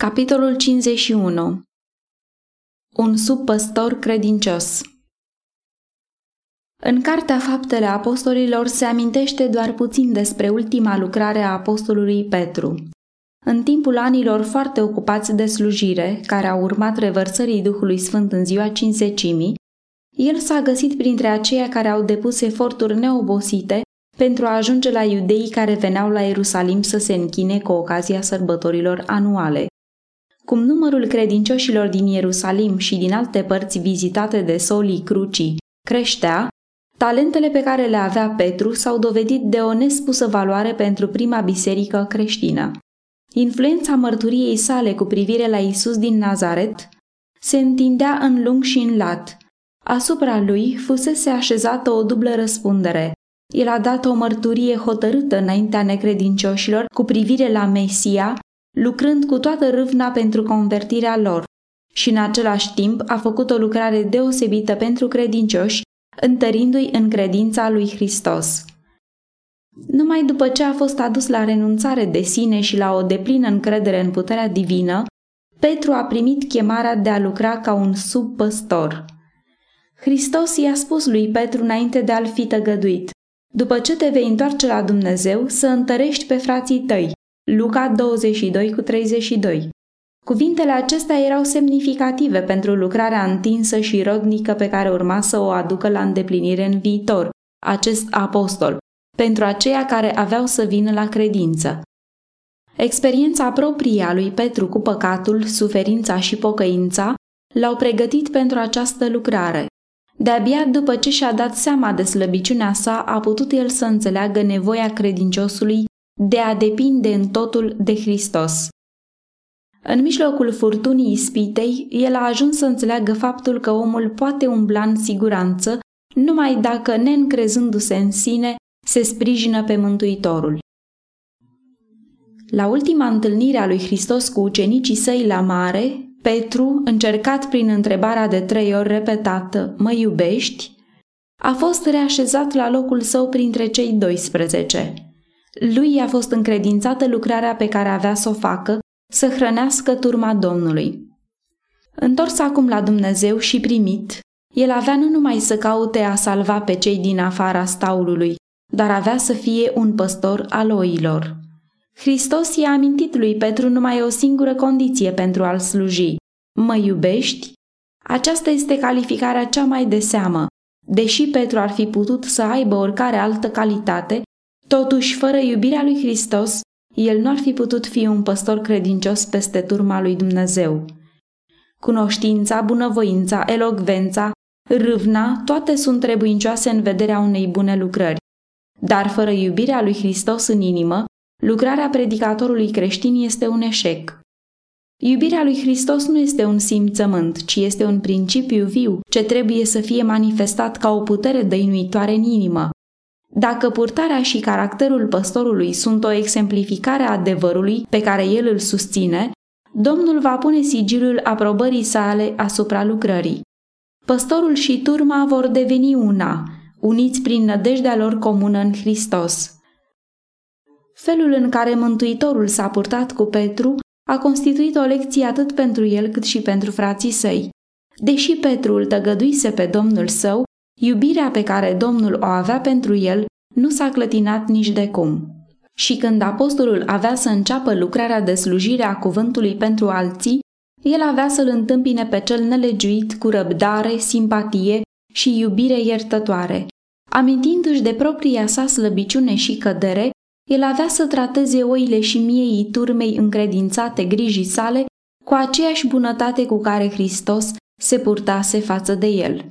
Capitolul 51 Un subpăstor credincios În Cartea Faptele Apostolilor se amintește doar puțin despre ultima lucrare a apostolului Petru. În timpul anilor foarte ocupați de slujire, care au urmat revărsării Duhului Sfânt în ziua cinzecimii, el s-a găsit printre aceia care au depus eforturi neobosite pentru a ajunge la iudeii care veneau la Ierusalim să se închine cu ocazia sărbătorilor anuale. Cum numărul credincioșilor din Ierusalim și din alte părți vizitate de solii crucii creștea, talentele pe care le avea Petru s-au dovedit de o nespusă valoare pentru prima biserică creștină. Influența mărturiei sale cu privire la Isus din Nazaret se întindea în lung și în lat. Asupra lui fusese așezată o dublă răspundere. El a dat o mărturie hotărâtă înaintea necredincioșilor cu privire la Mesia lucrând cu toată râvna pentru convertirea lor și în același timp a făcut o lucrare deosebită pentru credincioși, întărindu-i în credința lui Hristos. Numai după ce a fost adus la renunțare de sine și la o deplină încredere în puterea divină, Petru a primit chemarea de a lucra ca un subpăstor. Hristos i-a spus lui Petru înainte de a-l fi tăgăduit, după ce te vei întoarce la Dumnezeu, să întărești pe frații tăi, Luca 22 cu 32. Cuvintele acestea erau semnificative pentru lucrarea întinsă și rodnică pe care urma să o aducă la îndeplinire în viitor, acest apostol, pentru aceia care aveau să vină la credință. Experiența proprie a lui Petru cu păcatul, suferința și pocăința l-au pregătit pentru această lucrare. De-abia după ce și-a dat seama de slăbiciunea sa, a putut el să înțeleagă nevoia credinciosului de a depinde în totul de Hristos. În mijlocul furtunii ispitei, el a ajuns să înțeleagă faptul că omul poate umbla în siguranță numai dacă, neîncrezându-se în sine, se sprijină pe Mântuitorul. La ultima întâlnire a lui Hristos cu ucenicii săi la mare, Petru, încercat prin întrebarea de trei ori repetată, mă iubești? A fost reașezat la locul său printre cei 12. Lui i-a fost încredințată lucrarea pe care avea să o facă, să hrănească turma Domnului. Întors acum la Dumnezeu și primit, el avea nu numai să caute a salva pe cei din afara staulului, dar avea să fie un păstor al oilor. Hristos i-a amintit lui Petru numai o singură condiție pentru a-l sluji. Mă iubești? Aceasta este calificarea cea mai de seamă. Deși Petru ar fi putut să aibă oricare altă calitate, Totuși, fără iubirea lui Hristos, el nu ar fi putut fi un păstor credincios peste turma lui Dumnezeu. Cunoștința, bunăvoința, elogvența, râvna, toate sunt trebuincioase în vederea unei bune lucrări. Dar fără iubirea lui Hristos în inimă, lucrarea predicatorului creștin este un eșec. Iubirea lui Hristos nu este un simțământ, ci este un principiu viu ce trebuie să fie manifestat ca o putere dăinuitoare în inimă. Dacă purtarea și caracterul păstorului sunt o exemplificare a adevărului pe care el îl susține, Domnul va pune sigilul aprobării sale asupra lucrării. Păstorul și turma vor deveni una, uniți prin nădejdea lor comună în Hristos. Felul în care Mântuitorul s-a purtat cu Petru a constituit o lecție atât pentru el cât și pentru frații săi. Deși Petru îl tăgăduise pe Domnul său, Iubirea pe care Domnul o avea pentru el nu s-a clătinat nici de cum. Și când apostolul avea să înceapă lucrarea de slujire a cuvântului pentru alții, el avea să-l întâmpine pe cel nelegiuit cu răbdare, simpatie și iubire iertătoare. Amintindu-și de propria sa slăbiciune și cădere, el avea să trateze oile și miei turmei încredințate grijii sale cu aceeași bunătate cu care Hristos se purtase față de el.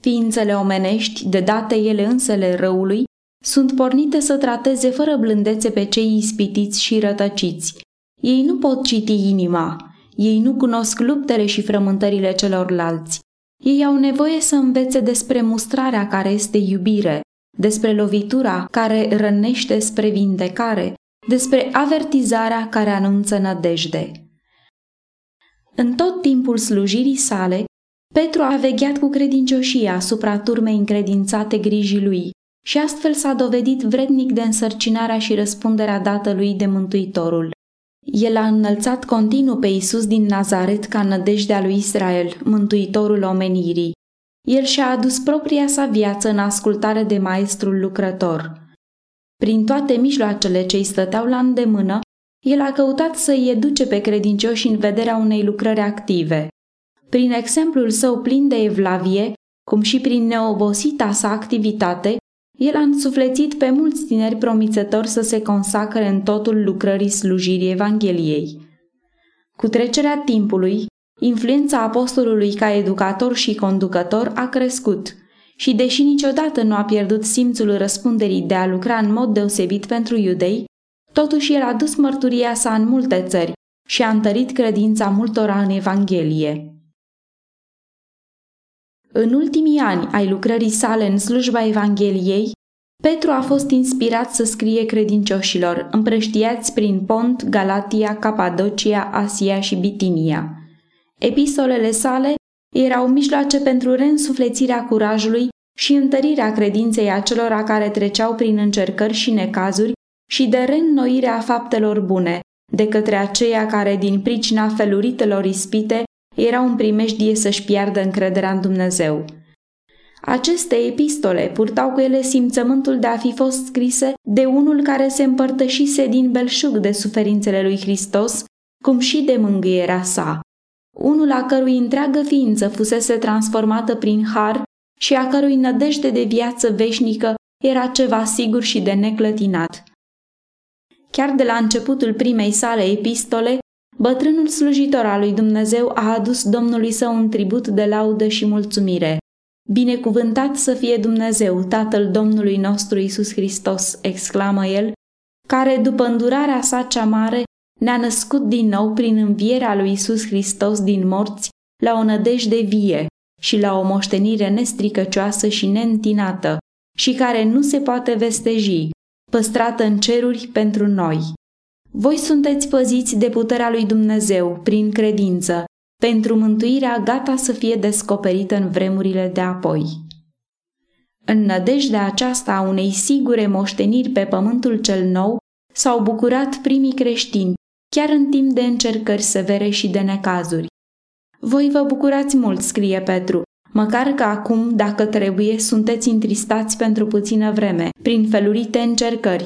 Ființele omenești, de date ele însele răului, sunt pornite să trateze fără blândețe pe cei ispitiți și rătăciți. Ei nu pot citi inima, ei nu cunosc luptele și frământările celorlalți. Ei au nevoie să învețe despre mustrarea care este iubire, despre lovitura care rănește spre vindecare, despre avertizarea care anunță nădejde. În tot timpul slujirii sale, Petru a vegheat cu credincioșie asupra turmei încredințate grijii lui și astfel s-a dovedit vrednic de însărcinarea și răspunderea dată lui de Mântuitorul. El a înălțat continuu pe Isus din Nazaret ca nădejdea lui Israel, mântuitorul omenirii. El și-a adus propria sa viață în ascultare de maestrul lucrător. Prin toate mijloacele ce îi stăteau la îndemână, el a căutat să îi educe pe credincioși în vederea unei lucrări active. Prin exemplul său plin de evlavie, cum și prin neobosita sa activitate, el a însuflețit pe mulți tineri promițători să se consacre în totul lucrării slujirii Evangheliei. Cu trecerea timpului, influența apostolului ca educator și conducător a crescut și deși niciodată nu a pierdut simțul răspunderii de a lucra în mod deosebit pentru iudei, totuși el a dus mărturia sa în multe țări și a întărit credința multora în Evanghelie. În ultimii ani ai lucrării sale în slujba Evangheliei, Petru a fost inspirat să scrie credincioșilor, împrăștiați prin Pont, Galatia, Capadocia, Asia și Bitinia. Epistolele sale erau mijloace pentru reînsuflețirea curajului și întărirea credinței acelora care treceau prin încercări și necazuri și de reînnoirea faptelor bune, de către aceia care, din pricina feluritelor ispite, erau în primejdie să-și piardă încrederea în Dumnezeu. Aceste epistole purtau cu ele simțământul de a fi fost scrise de unul care se împărtășise din belșug de suferințele lui Hristos, cum și de mângâierea sa. Unul a cărui întreagă ființă fusese transformată prin har și a cărui nădejde de viață veșnică era ceva sigur și de neclătinat. Chiar de la începutul primei sale epistole, bătrânul slujitor al lui Dumnezeu a adus Domnului său un tribut de laudă și mulțumire. Binecuvântat să fie Dumnezeu, Tatăl Domnului nostru Isus Hristos, exclamă el, care, după îndurarea sa cea mare, ne-a născut din nou prin învierea lui Isus Hristos din morți la o nădejde vie și la o moștenire nestricăcioasă și neîntinată și care nu se poate vesteji, păstrată în ceruri pentru noi. Voi sunteți păziți de puterea lui Dumnezeu prin credință, pentru mântuirea gata să fie descoperită în vremurile de apoi. În nădejdea aceasta a unei sigure moșteniri pe pământul cel nou, s-au bucurat primii creștini, chiar în timp de încercări severe și de necazuri. Voi vă bucurați mult, scrie Petru, măcar că acum, dacă trebuie, sunteți întristați pentru puțină vreme, prin felurite încercări,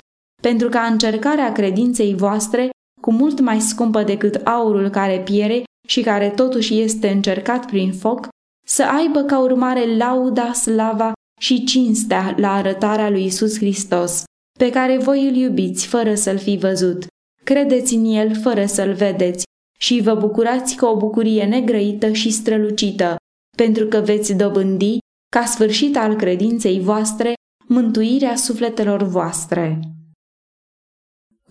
pentru ca încercarea credinței voastre, cu mult mai scumpă decât aurul care piere și care totuși este încercat prin foc, să aibă ca urmare lauda, slava și cinstea la arătarea lui Isus Hristos, pe care voi îl iubiți fără să-l fi văzut. Credeți în el fără să-l vedeți și vă bucurați cu o bucurie negrăită și strălucită, pentru că veți dobândi, ca sfârșit al credinței voastre, mântuirea sufletelor voastre.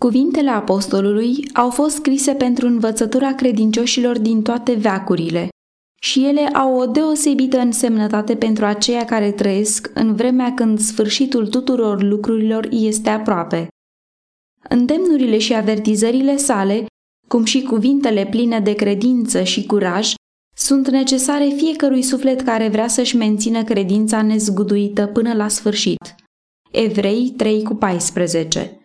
Cuvintele apostolului au fost scrise pentru învățătura credincioșilor din toate veacurile și ele au o deosebită însemnătate pentru aceia care trăiesc în vremea când sfârșitul tuturor lucrurilor este aproape. Îndemnurile și avertizările sale, cum și cuvintele pline de credință și curaj, sunt necesare fiecărui suflet care vrea să-și mențină credința nezguduită până la sfârșit. Evrei 3 cu 14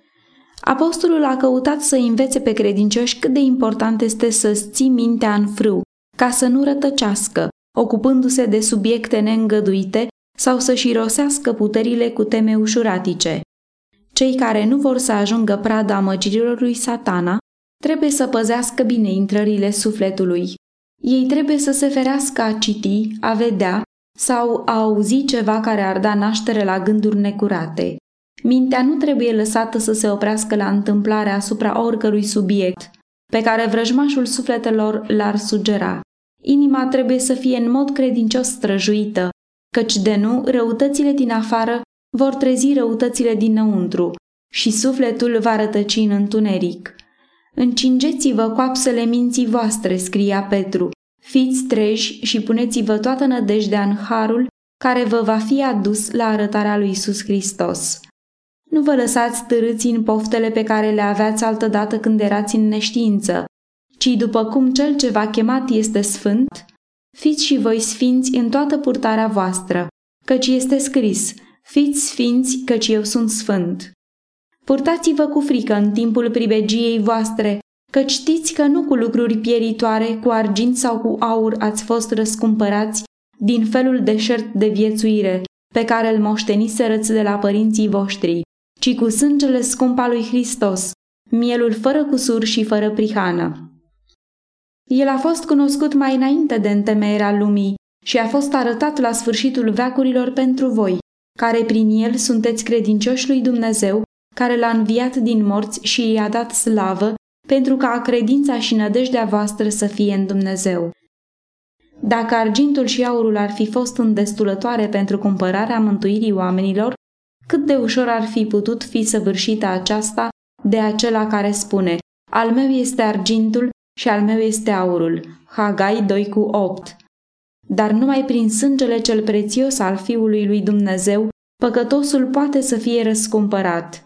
Apostolul a căutat să învețe pe credincioși cât de important este să-ți ții mintea în frâu, ca să nu rătăcească, ocupându-se de subiecte neîngăduite sau să-și rosească puterile cu teme ușuratice. Cei care nu vor să ajungă prada amăgirilor lui satana trebuie să păzească bine intrările sufletului. Ei trebuie să se ferească a citi, a vedea sau a auzi ceva care ar da naștere la gânduri necurate. Mintea nu trebuie lăsată să se oprească la întâmplarea asupra oricărui subiect pe care vrăjmașul sufletelor l-ar sugera. Inima trebuie să fie în mod credincios străjuită, căci de nu, răutățile din afară vor trezi răutățile dinăuntru și sufletul va rătăci în întuneric. Încingeți-vă coapsele minții voastre, scria Petru, fiți treji și puneți-vă toată nădejdea în harul care vă va fi adus la arătarea lui Isus Hristos. Nu vă lăsați târâți în poftele pe care le aveați altădată când erați în neștiință, ci după cum cel ce v-a chemat este sfânt, fiți și voi sfinți în toată purtarea voastră, căci este scris, fiți sfinți, căci eu sunt sfânt. Purtați-vă cu frică în timpul pribegiei voastre, că știți că nu cu lucruri pieritoare, cu argint sau cu aur ați fost răscumpărați din felul deșert de viețuire pe care îl moșteniserăți de la părinții voștri, ci cu sângele scump al lui Hristos, mielul fără cusur și fără prihană. El a fost cunoscut mai înainte de întemeierea lumii și a fost arătat la sfârșitul veacurilor pentru voi, care prin el sunteți credincioși lui Dumnezeu, care l-a înviat din morți și i-a dat slavă, pentru ca credința și nădejdea voastră să fie în Dumnezeu. Dacă argintul și aurul ar fi fost îndestulătoare pentru cumpărarea mântuirii oamenilor, cât de ușor ar fi putut fi săvârșită aceasta de acela care spune Al meu este argintul și al meu este aurul. Hagai 2 cu 8 Dar numai prin sângele cel prețios al Fiului lui Dumnezeu, păcătosul poate să fie răscumpărat.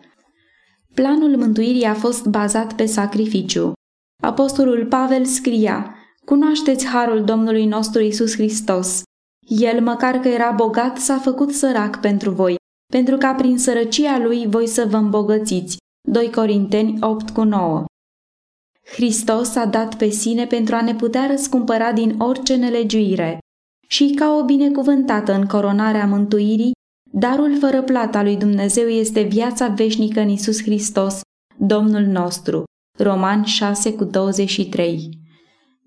Planul mântuirii a fost bazat pe sacrificiu. Apostolul Pavel scria, Cunoașteți harul Domnului nostru Isus Hristos. El, măcar că era bogat, s-a făcut sărac pentru voi, pentru ca prin sărăcia lui voi să vă îmbogățiți. 2 Corinteni 8 cu 9 Hristos a dat pe sine pentru a ne putea răscumpăra din orice nelegiuire și ca o binecuvântată în coronarea mântuirii, darul fără plata lui Dumnezeu este viața veșnică în Isus Hristos, Domnul nostru. Roman 6 cu 23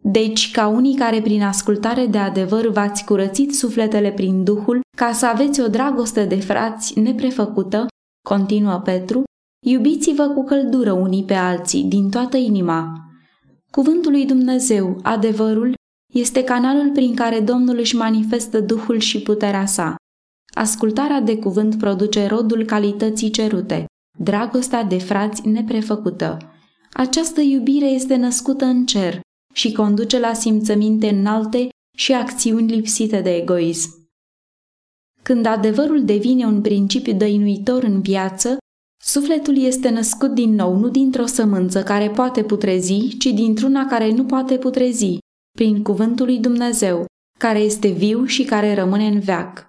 deci, ca unii care prin ascultare de adevăr v-ați curățit sufletele prin Duhul, ca să aveți o dragoste de frați neprefăcută, continuă Petru, iubiți-vă cu căldură unii pe alții, din toată inima. Cuvântul lui Dumnezeu, adevărul, este canalul prin care Domnul își manifestă Duhul și puterea sa. Ascultarea de cuvânt produce rodul calității cerute, dragostea de frați neprefăcută. Această iubire este născută în cer, și conduce la simțăminte înalte și acțiuni lipsite de egoism. Când adevărul devine un principiu dăinuitor în viață, sufletul este născut din nou nu dintr-o sămânță care poate putrezi, ci dintr-una care nu poate putrezi, prin cuvântul lui Dumnezeu, care este viu și care rămâne în veac.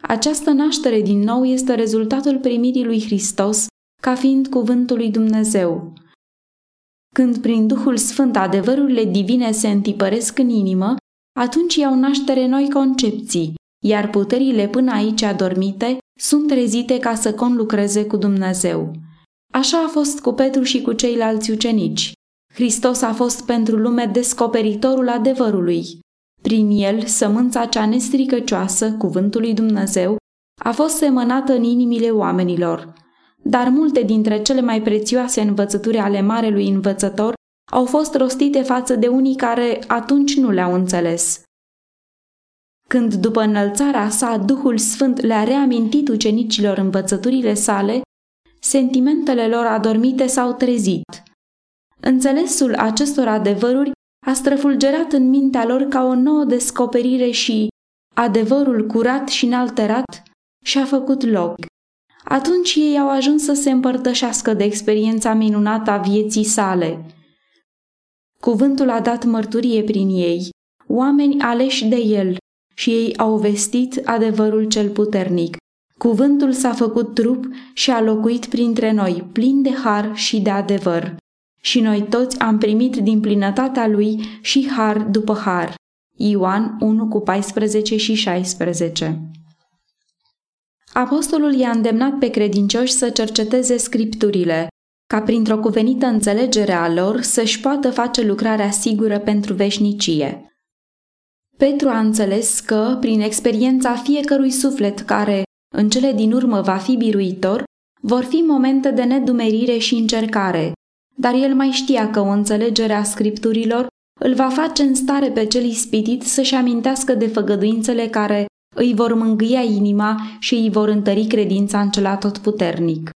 Această naștere din nou este rezultatul primirii lui Hristos ca fiind cuvântul lui Dumnezeu. Când prin Duhul Sfânt adevărurile divine se întipăresc în inimă, atunci iau naștere noi concepții, iar puterile până aici adormite sunt trezite ca să conlucreze cu Dumnezeu. Așa a fost cu Petru și cu ceilalți ucenici. Hristos a fost pentru lume descoperitorul adevărului. Prin el, sămânța cea nestricăcioasă, cuvântul lui Dumnezeu, a fost semănată în inimile oamenilor – dar multe dintre cele mai prețioase învățături ale marelui învățător au fost rostite față de unii care atunci nu le-au înțeles. Când după înălțarea sa Duhul Sfânt le-a reamintit ucenicilor învățăturile sale, sentimentele lor adormite s-au trezit. Înțelesul acestor adevăruri a străfulgerat în mintea lor ca o nouă descoperire și adevărul curat și înalterat și-a făcut loc atunci ei au ajuns să se împărtășească de experiența minunată a vieții sale. Cuvântul a dat mărturie prin ei, oameni aleși de el, și ei au vestit adevărul cel puternic. Cuvântul s-a făcut trup și a locuit printre noi, plin de har și de adevăr. Și noi toți am primit din plinătatea lui și har după har. Ioan 1 cu 14 și 16 Apostolul i-a îndemnat pe credincioși să cerceteze scripturile, ca printr-o cuvenită înțelegere a lor să-și poată face lucrarea sigură pentru veșnicie. Petru a înțeles că, prin experiența fiecărui suflet care, în cele din urmă, va fi biruitor, vor fi momente de nedumerire și încercare, dar el mai știa că o înțelegere a scripturilor îl va face în stare pe cel ispitit să-și amintească de făgăduințele care îi vor mângâia inima și îi vor întări credința în cel atotputernic.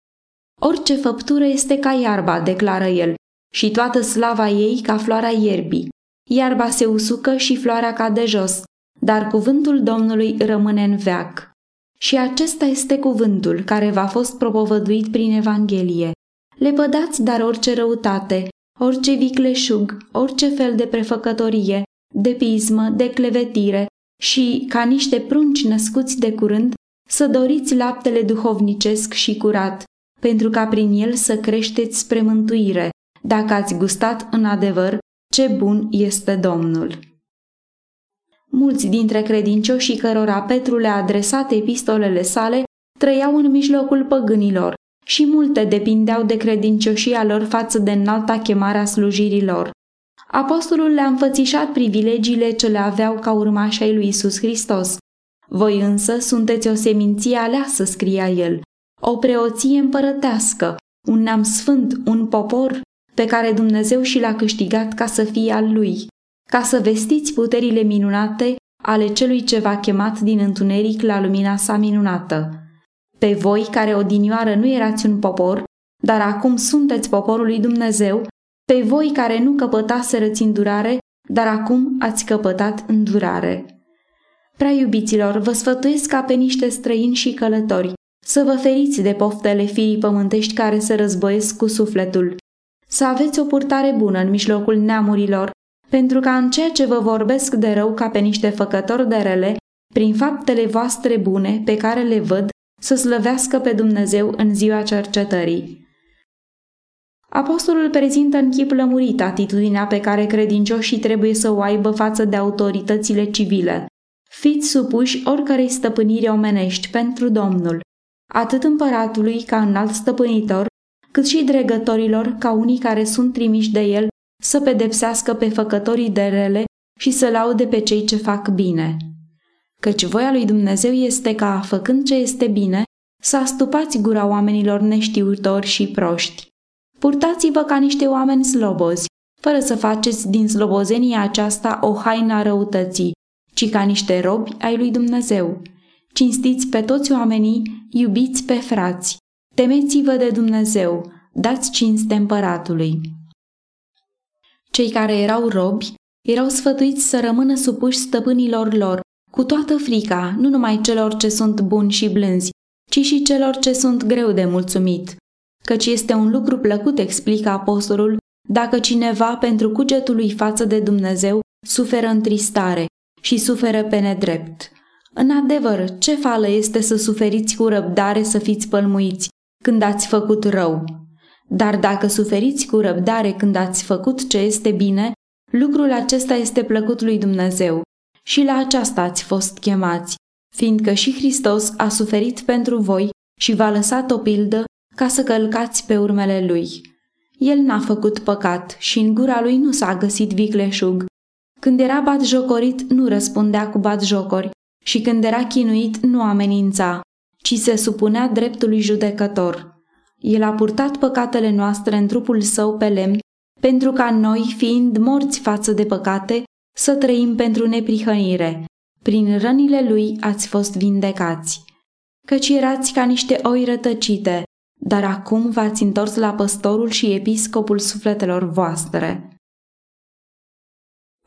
Orice făptură este ca iarba, declară el, și toată slava ei ca floarea ierbii. Iarba se usucă și floarea cade jos, dar cuvântul Domnului rămâne în veac. Și acesta este cuvântul care v-a fost propovăduit prin Evanghelie. Lepădați dar orice răutate, orice vicleșug, orice fel de prefăcătorie, de pismă, de clevetire, și, ca niște prunci născuți de curând, să doriți laptele duhovnicesc și curat, pentru ca prin el să creșteți spre mântuire, dacă ați gustat în adevăr ce bun este Domnul. Mulți dintre credincioșii cărora Petru le-a adresat epistolele sale trăiau în mijlocul păgânilor și multe depindeau de credincioșia lor față de înalta chemare a slujirilor. Apostolul le-a înfățișat privilegiile ce le aveau ca urmași ai lui Isus Hristos. Voi însă sunteți o seminție aleasă, scria el, o preoție împărătească, un neam sfânt, un popor pe care Dumnezeu și l-a câștigat ca să fie al lui, ca să vestiți puterile minunate ale celui ce v-a chemat din întuneric la lumina sa minunată. Pe voi, care odinioară nu erați un popor, dar acum sunteți poporul lui Dumnezeu, pe voi care nu căpătaseră îndurare, dar acum ați căpătat îndurare. Prea iubiților, vă sfătuiesc ca pe niște străini și călători, să vă feriți de poftele firii pământești care se războiesc cu sufletul, să aveți o purtare bună în mijlocul neamurilor, pentru ca în ceea ce vă vorbesc de rău ca pe niște făcători de rele, prin faptele voastre bune pe care le văd, să slăvească pe Dumnezeu în ziua cercetării. Apostolul prezintă în chip lămurit atitudinea pe care credincioșii trebuie să o aibă față de autoritățile civile. Fiți supuși oricărei stăpâniri omenești pentru Domnul, atât împăratului ca înalt stăpânitor, cât și dregătorilor ca unii care sunt trimiși de el să pedepsească pe făcătorii de rele și să laude pe cei ce fac bine. Căci voia lui Dumnezeu este ca, făcând ce este bine, să astupați gura oamenilor neștiutori și proști. Purtați-vă ca niște oameni slobozi, fără să faceți din slobozenia aceasta o haină a răutății, ci ca niște robi ai lui Dumnezeu. Cinstiți pe toți oamenii, iubiți pe frați, temeți-vă de Dumnezeu, dați cinste împăratului. Cei care erau robi erau sfătuiți să rămână supuși stăpânilor lor, cu toată frica, nu numai celor ce sunt buni și blânzi, ci și celor ce sunt greu de mulțumit. Căci este un lucru plăcut, explică apostolul, dacă cineva pentru cugetul lui față de Dumnezeu suferă întristare și suferă pe nedrept. În adevăr, ce fală este să suferiți cu răbdare să fiți pălmuiți când ați făcut rău? Dar dacă suferiți cu răbdare când ați făcut ce este bine, lucrul acesta este plăcut lui Dumnezeu și la aceasta ați fost chemați, fiindcă și Hristos a suferit pentru voi și v-a lăsat o pildă ca să călcați pe urmele lui. El n-a făcut păcat și în gura lui nu s-a găsit vicleșug. Când era batjocorit, nu răspundea cu batjocori și când era chinuit, nu amenința, ci se supunea dreptului judecător. El a purtat păcatele noastre în trupul său pe lemn, pentru ca noi, fiind morți față de păcate, să trăim pentru neprihănire. Prin rănile lui ați fost vindecați. Căci erați ca niște oi rătăcite, dar acum v-ați întors la păstorul și episcopul sufletelor voastre.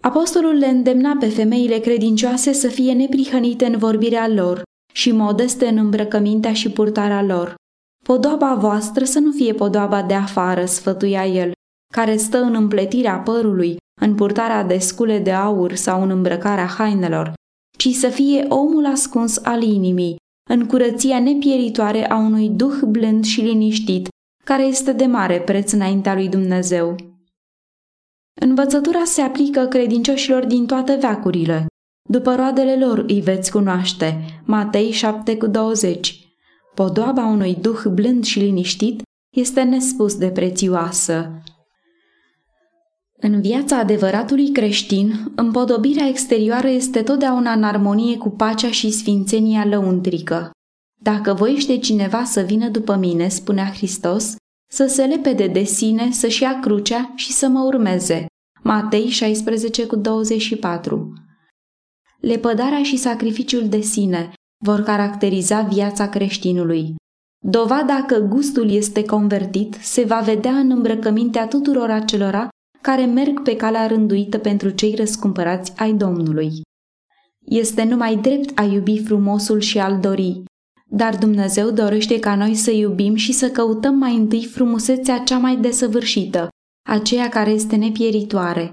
Apostolul le îndemna pe femeile credincioase să fie neprihănite în vorbirea lor și modeste în îmbrăcămintea și purtarea lor. Podoaba voastră să nu fie podoaba de afară, sfătuia el, care stă în împletirea părului, în purtarea de scule de aur sau în îmbrăcarea hainelor, ci să fie omul ascuns al inimii, în curăția nepieritoare a unui duh blând și liniștit, care este de mare preț înaintea lui Dumnezeu. Învățătura se aplică credincioșilor din toate veacurile. După roadele lor îi veți cunoaște. Matei 7 cu 20. Podoaba unui duh blând și liniștit este nespus de prețioasă. În viața adevăratului creștin, împodobirea exterioară este totdeauna în armonie cu pacea și sfințenia lăuntrică. Dacă voiește cineva să vină după mine, spunea Hristos, să se lepede de sine, să-și ia crucea și să mă urmeze. Matei 16 cu 24 Lepădarea și sacrificiul de sine vor caracteriza viața creștinului. Dovada că gustul este convertit se va vedea în îmbrăcămintea tuturor acelora care merg pe calea rânduită pentru cei răscumpărați ai Domnului. Este numai drept a iubi frumosul și al dori, dar Dumnezeu dorește ca noi să iubim și să căutăm mai întâi frumusețea cea mai desăvârșită, aceea care este nepieritoare.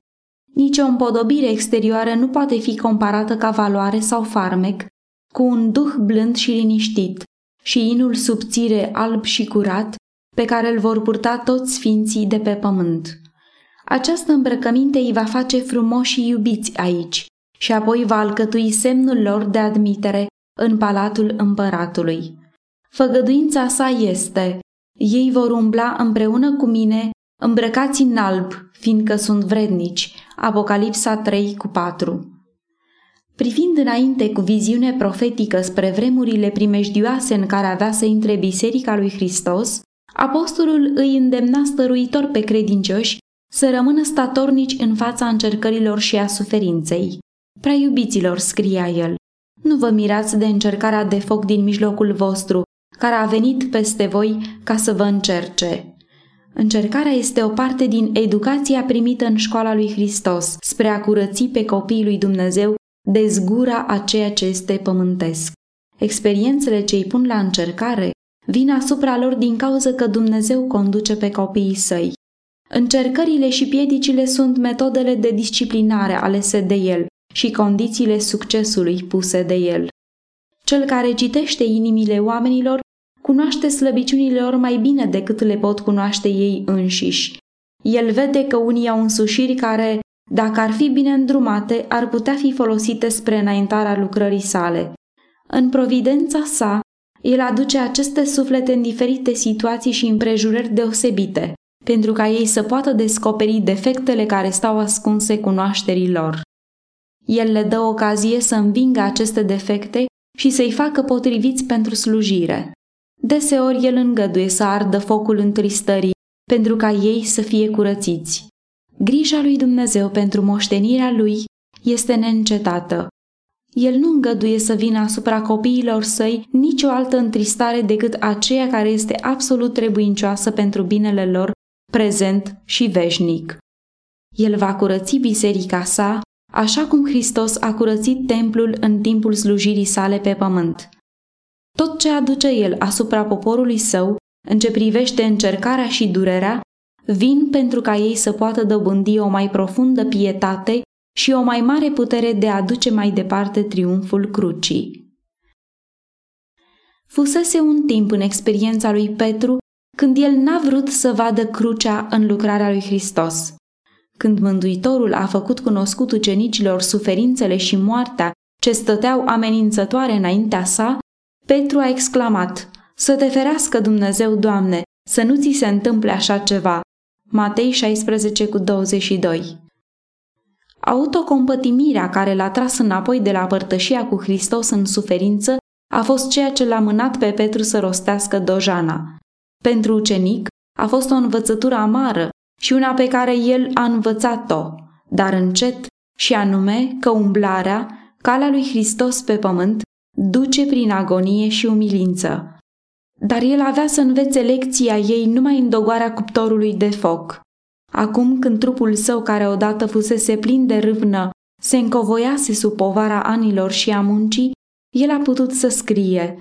Nici o împodobire exterioară nu poate fi comparată ca valoare sau farmec cu un duh blând și liniștit și inul subțire alb și curat pe care îl vor purta toți sfinții de pe pământ. Această îmbrăcăminte îi va face frumoși și iubiți aici și apoi va alcătui semnul lor de admitere în palatul împăratului. Făgăduința sa este, ei vor umbla împreună cu mine, îmbrăcați în alb, fiindcă sunt vrednici. Apocalipsa 3 cu 4 Privind înainte cu viziune profetică spre vremurile primejdioase în care avea să intre Biserica lui Hristos, apostolul îi îndemna stăruitor pe credincioși să rămână statornici în fața încercărilor și a suferinței. Prea iubiților, scria el, nu vă mirați de încercarea de foc din mijlocul vostru, care a venit peste voi ca să vă încerce. Încercarea este o parte din educația primită în școala lui Hristos spre a curăți pe copiii lui Dumnezeu de zgura a ceea ce este pământesc. Experiențele ce îi pun la încercare vin asupra lor din cauza că Dumnezeu conduce pe copiii săi. Încercările și piedicile sunt metodele de disciplinare alese de el și condițiile succesului puse de el. Cel care citește inimile oamenilor cunoaște slăbiciunile lor mai bine decât le pot cunoaște ei înșiși. El vede că unii au însușiri care, dacă ar fi bine îndrumate, ar putea fi folosite spre înaintarea lucrării sale. În providența sa, el aduce aceste suflete în diferite situații și împrejurări deosebite, pentru ca ei să poată descoperi defectele care stau ascunse cunoașterii lor. El le dă ocazie să învingă aceste defecte și să-i facă potriviți pentru slujire. Deseori el îngăduie să ardă focul întristării pentru ca ei să fie curățiți. Grija lui Dumnezeu pentru moștenirea lui este neîncetată. El nu îngăduie să vină asupra copiilor săi nicio altă întristare decât aceea care este absolut trebuincioasă pentru binele lor, prezent și veșnic. El va curăți biserica sa, așa cum Hristos a curățit templul în timpul slujirii sale pe pământ. Tot ce aduce el asupra poporului său, în ce privește încercarea și durerea, vin pentru ca ei să poată dobândi o mai profundă pietate și o mai mare putere de a duce mai departe triumful crucii. Fusese un timp în experiența lui Petru când el n-a vrut să vadă crucea în lucrarea lui Hristos. Când Mântuitorul a făcut cunoscut ucenicilor suferințele și moartea ce stăteau amenințătoare înaintea sa, Petru a exclamat, Să te ferească Dumnezeu, Doamne, să nu ți se întâmple așa ceva. Matei 16 cu 22 Autocompătimirea care l-a tras înapoi de la părtășia cu Hristos în suferință a fost ceea ce l-a mânat pe Petru să rostească dojana. Pentru ucenic a fost o învățătură amară și una pe care el a învățat-o, dar încet, și anume că umblarea, calea lui Hristos pe pământ, duce prin agonie și umilință. Dar el avea să învețe lecția ei numai în dogoarea cuptorului de foc. Acum când trupul său, care odată fusese plin de râvnă, se încovoiase sub povara anilor și a muncii, el a putut să scrie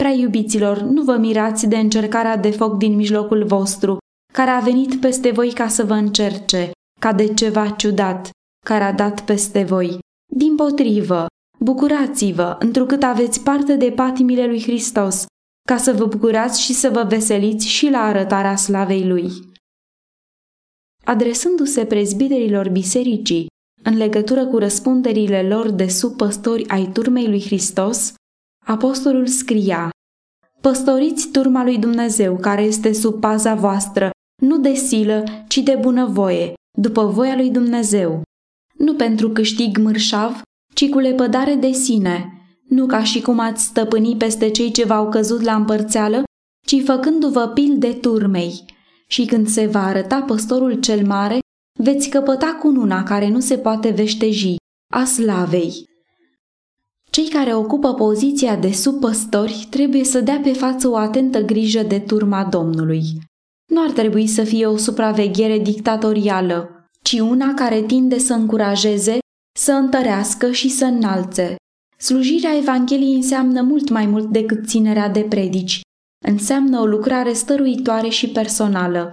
Prea iubiților, nu vă mirați de încercarea de foc din mijlocul vostru, care a venit peste voi ca să vă încerce, ca de ceva ciudat, care a dat peste voi. Din potrivă, Bucurați-vă, întrucât aveți parte de patimile lui Hristos, ca să vă bucurați și să vă veseliți și la arătarea slavei lui. Adresându-se prezbiterilor bisericii în legătură cu răspunderile lor de subpăstori ai turmei lui Hristos, apostolul scria Păstoriți turma lui Dumnezeu care este sub paza voastră, nu de silă, ci de bunăvoie, după voia lui Dumnezeu. Nu pentru câștig mărșav, ci cu lepădare de sine, nu ca și cum ați stăpâni peste cei ce v-au căzut la împărțeală, ci făcându-vă pil de turmei. Și când se va arăta păstorul cel mare, veți căpăta cununa care nu se poate veșteji, a slavei. Cei care ocupă poziția de subpăstori trebuie să dea pe față o atentă grijă de turma Domnului. Nu ar trebui să fie o supraveghere dictatorială, ci una care tinde să încurajeze să întărească și să înalțe. Slujirea Evangheliei înseamnă mult mai mult decât ținerea de predici. Înseamnă o lucrare stăruitoare și personală.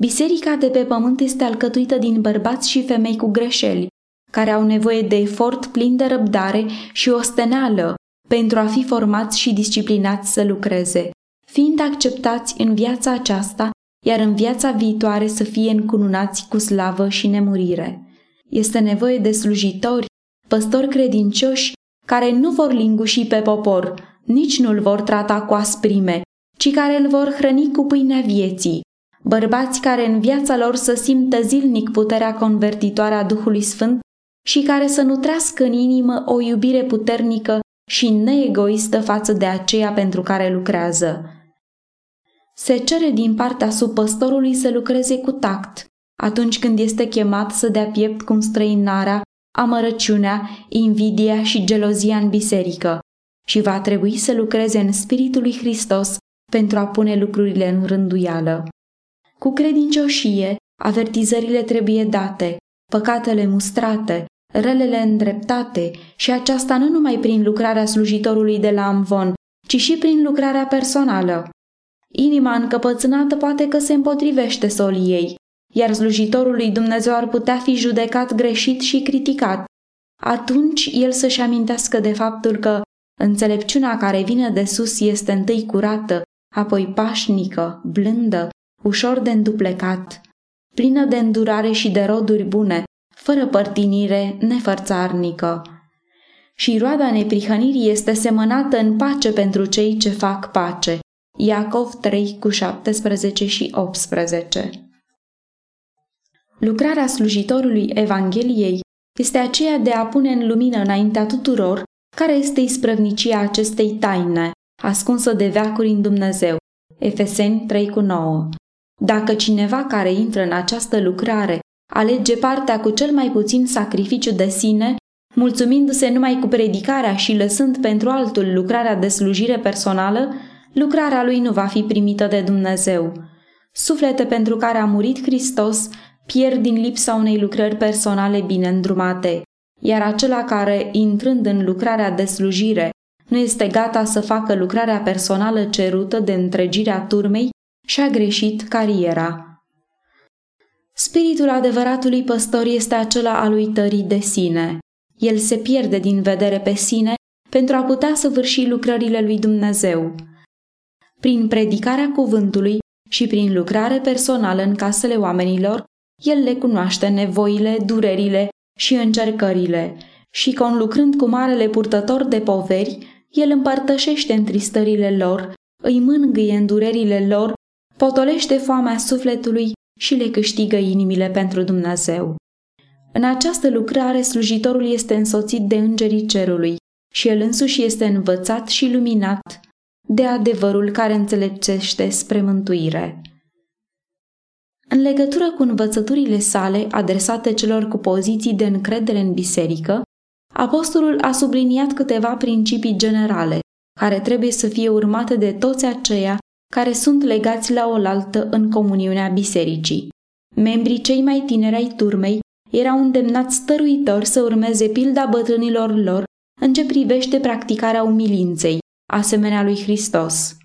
Biserica de pe pământ este alcătuită din bărbați și femei cu greșeli, care au nevoie de efort plin de răbdare și osteneală pentru a fi formați și disciplinați să lucreze. fiind acceptați în viața aceasta, iar în viața viitoare să fie încununați cu slavă și nemurire. Este nevoie de slujitori, păstori credincioși, care nu vor linguși pe popor, nici nu-l vor trata cu asprime, ci care îl vor hrăni cu pâinea vieții, bărbați care în viața lor să simtă zilnic puterea convertitoare a Duhului Sfânt și care să nutrească în inimă o iubire puternică și neegoistă față de aceea pentru care lucrează. Se cere din partea supăstorului să lucreze cu tact, atunci când este chemat să dea piept cu străinarea, amărăciunea, invidia și gelozia în biserică și va trebui să lucreze în Spiritul lui Hristos pentru a pune lucrurile în rânduială. Cu credincioșie, avertizările trebuie date, păcatele mustrate, relele îndreptate și aceasta nu numai prin lucrarea slujitorului de la Amvon, ci și prin lucrarea personală. Inima încăpățânată poate că se împotrivește soliei, iar slujitorul lui Dumnezeu ar putea fi judecat greșit și criticat. Atunci el să-și amintească de faptul că înțelepciunea care vine de sus este întâi curată, apoi pașnică, blândă, ușor de înduplecat, plină de îndurare și de roduri bune, fără părtinire, nefărțarnică. Și roada neprihănirii este semănată în pace pentru cei ce fac pace. Iacov 3 cu 17 și 18 Lucrarea slujitorului Evangheliei este aceea de a pune în lumină înaintea tuturor care este isprăvnicia acestei taine, ascunsă de veacuri în Dumnezeu. Efeseni 3 cu 9 Dacă cineva care intră în această lucrare alege partea cu cel mai puțin sacrificiu de sine, mulțumindu-se numai cu predicarea și lăsând pentru altul lucrarea de slujire personală, lucrarea lui nu va fi primită de Dumnezeu. Suflete pentru care a murit Hristos pierd din lipsa unei lucrări personale bine îndrumate, iar acela care, intrând în lucrarea de slujire, nu este gata să facă lucrarea personală cerută de întregirea turmei și-a greșit cariera. Spiritul adevăratului păstor este acela al uitării de sine. El se pierde din vedere pe sine pentru a putea săvârși lucrările lui Dumnezeu. Prin predicarea cuvântului și prin lucrare personală în casele oamenilor, el le cunoaște nevoile, durerile și încercările și, conlucrând cu marele purtător de poveri, el împărtășește întristările lor, îi mângâie în durerile lor, potolește foamea sufletului și le câștigă inimile pentru Dumnezeu. În această lucrare, slujitorul este însoțit de îngerii cerului și el însuși este învățat și luminat de adevărul care înțelepțește spre mântuire. În legătură cu învățăturile sale adresate celor cu poziții de încredere în biserică, apostolul a subliniat câteva principii generale, care trebuie să fie urmate de toți aceia care sunt legați la oaltă în comuniunea bisericii. Membrii cei mai tineri ai turmei erau îndemnați stăruitor să urmeze pilda bătrânilor lor în ce privește practicarea umilinței, asemenea lui Hristos.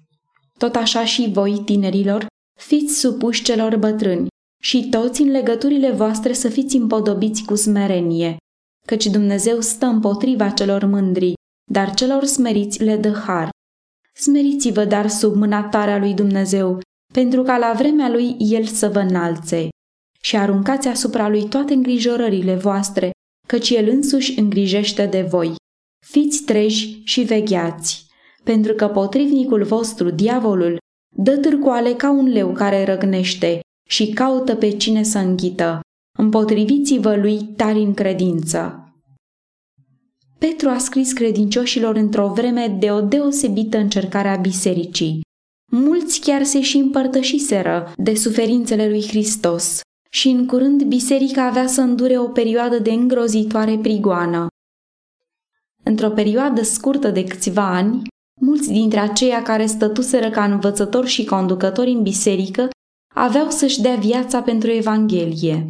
Tot așa și voi, tinerilor, fiți supuși celor bătrâni și toți în legăturile voastre să fiți împodobiți cu smerenie, căci Dumnezeu stă împotriva celor mândri, dar celor smeriți le dă har. Smeriți-vă dar sub mâna tare a lui Dumnezeu, pentru ca la vremea lui El să vă înalțe. Și aruncați asupra lui toate îngrijorările voastre, căci El însuși îngrijește de voi. Fiți treji și vegheați, pentru că potrivnicul vostru, diavolul, dă târcoale ca un leu care răgnește și caută pe cine să înghită. Împotriviți-vă lui tari în credință. Petru a scris credincioșilor într-o vreme de o deosebită încercare a bisericii. Mulți chiar se și împărtășiseră de suferințele lui Hristos și în curând biserica avea să îndure o perioadă de îngrozitoare prigoană. Într-o perioadă scurtă de câțiva ani, mulți dintre aceia care stătuseră ca învățători și conducători în biserică aveau să-și dea viața pentru Evanghelie.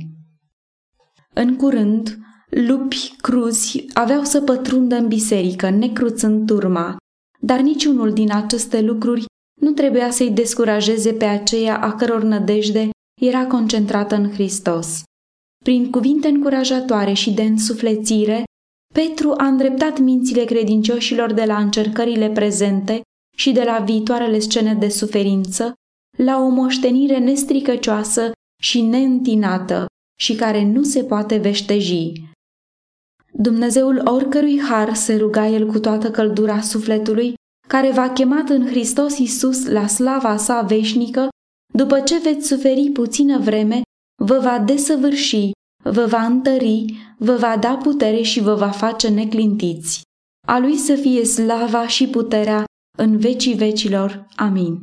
În curând, Lupi cruzi aveau să pătrundă în biserică, necruțând turma, dar niciunul din aceste lucruri nu trebuia să-i descurajeze pe aceia a căror nădejde era concentrată în Hristos. Prin cuvinte încurajatoare și de însuflețire, Petru a îndreptat mințile credincioșilor de la încercările prezente și de la viitoarele scene de suferință la o moștenire nestricăcioasă și neîntinată și care nu se poate veșteji. Dumnezeul oricărui har se ruga el cu toată căldura sufletului, care v-a chemat în Hristos Iisus la slava sa veșnică, după ce veți suferi puțină vreme, vă va desăvârși, vă va întări, vă va da putere și vă va face neclintiți. A lui să fie slava și puterea în vecii vecilor. Amin.